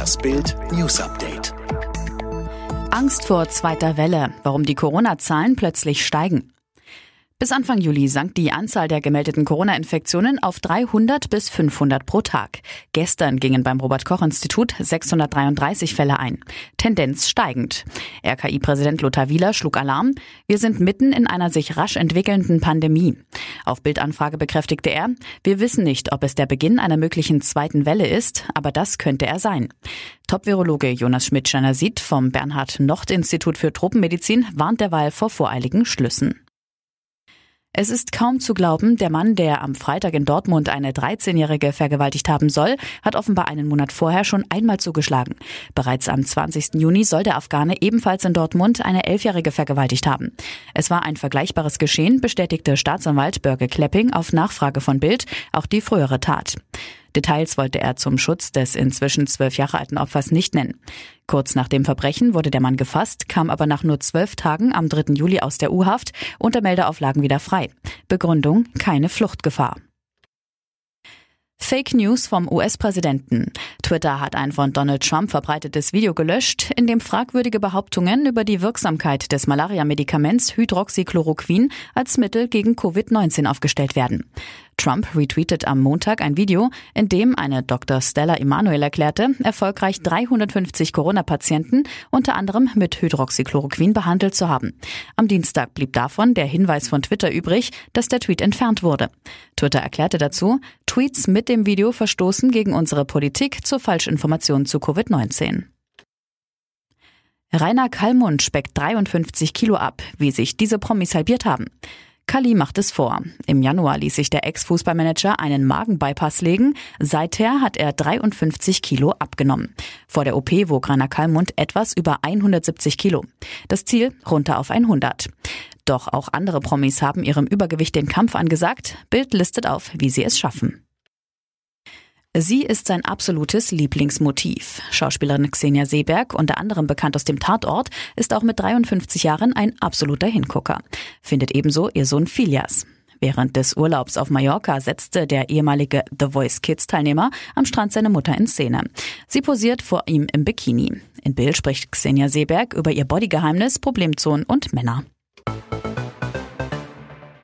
Das Bild News Update. Angst vor zweiter Welle, warum die Corona-Zahlen plötzlich steigen. Bis Anfang Juli sank die Anzahl der gemeldeten Corona-Infektionen auf 300 bis 500 pro Tag. Gestern gingen beim Robert-Koch-Institut 633 Fälle ein. Tendenz steigend. RKI-Präsident Lothar Wieler schlug Alarm. Wir sind mitten in einer sich rasch entwickelnden Pandemie. Auf Bildanfrage bekräftigte er, wir wissen nicht, ob es der Beginn einer möglichen zweiten Welle ist, aber das könnte er sein. Top-Virologe Jonas Schmidt-Schanner sieht vom Bernhard-Nocht-Institut für Tropenmedizin warnt derweil vor voreiligen Schlüssen. Es ist kaum zu glauben, der Mann, der am Freitag in Dortmund eine 13-Jährige vergewaltigt haben soll, hat offenbar einen Monat vorher schon einmal zugeschlagen. Bereits am 20. Juni soll der Afghane ebenfalls in Dortmund eine Elfjährige vergewaltigt haben. Es war ein vergleichbares Geschehen, bestätigte Staatsanwalt Börge Klepping auf Nachfrage von Bild, auch die frühere Tat. Details wollte er zum Schutz des inzwischen zwölf Jahre alten Opfers nicht nennen. Kurz nach dem Verbrechen wurde der Mann gefasst, kam aber nach nur zwölf Tagen am 3. Juli aus der U-Haft unter Meldeauflagen wieder frei. Begründung keine Fluchtgefahr. Fake News vom US-Präsidenten. Twitter hat ein von Donald Trump verbreitetes Video gelöscht, in dem fragwürdige Behauptungen über die Wirksamkeit des Malaria-Medikaments Hydroxychloroquin als Mittel gegen Covid-19 aufgestellt werden. Trump retweetet am Montag ein Video, in dem eine Dr. Stella Emanuel erklärte, erfolgreich 350 Corona-Patienten unter anderem mit Hydroxychloroquin behandelt zu haben. Am Dienstag blieb davon der Hinweis von Twitter übrig, dass der Tweet entfernt wurde. Twitter erklärte dazu, Tweets mit dem Video verstoßen gegen unsere Politik zur Falschinformation zu Covid-19. Rainer Kallmund speckt 53 Kilo ab, wie sich diese Promis halbiert haben. Kali macht es vor. Im Januar ließ sich der Ex-Fußballmanager einen Magenbypass legen. Seither hat er 53 Kilo abgenommen. Vor der OP wog Rainer Kallmund etwas über 170 Kilo. Das Ziel runter auf 100. Doch auch andere Promis haben ihrem Übergewicht den Kampf angesagt. Bild listet auf, wie sie es schaffen. Sie ist sein absolutes Lieblingsmotiv. Schauspielerin Xenia Seeberg, unter anderem bekannt aus dem Tatort, ist auch mit 53 Jahren ein absoluter Hingucker. Findet ebenso ihr Sohn Filias. Während des Urlaubs auf Mallorca setzte der ehemalige The Voice Kids Teilnehmer am Strand seine Mutter in Szene. Sie posiert vor ihm im Bikini. In Bild spricht Xenia Seeberg über ihr Bodygeheimnis, Problemzonen und Männer.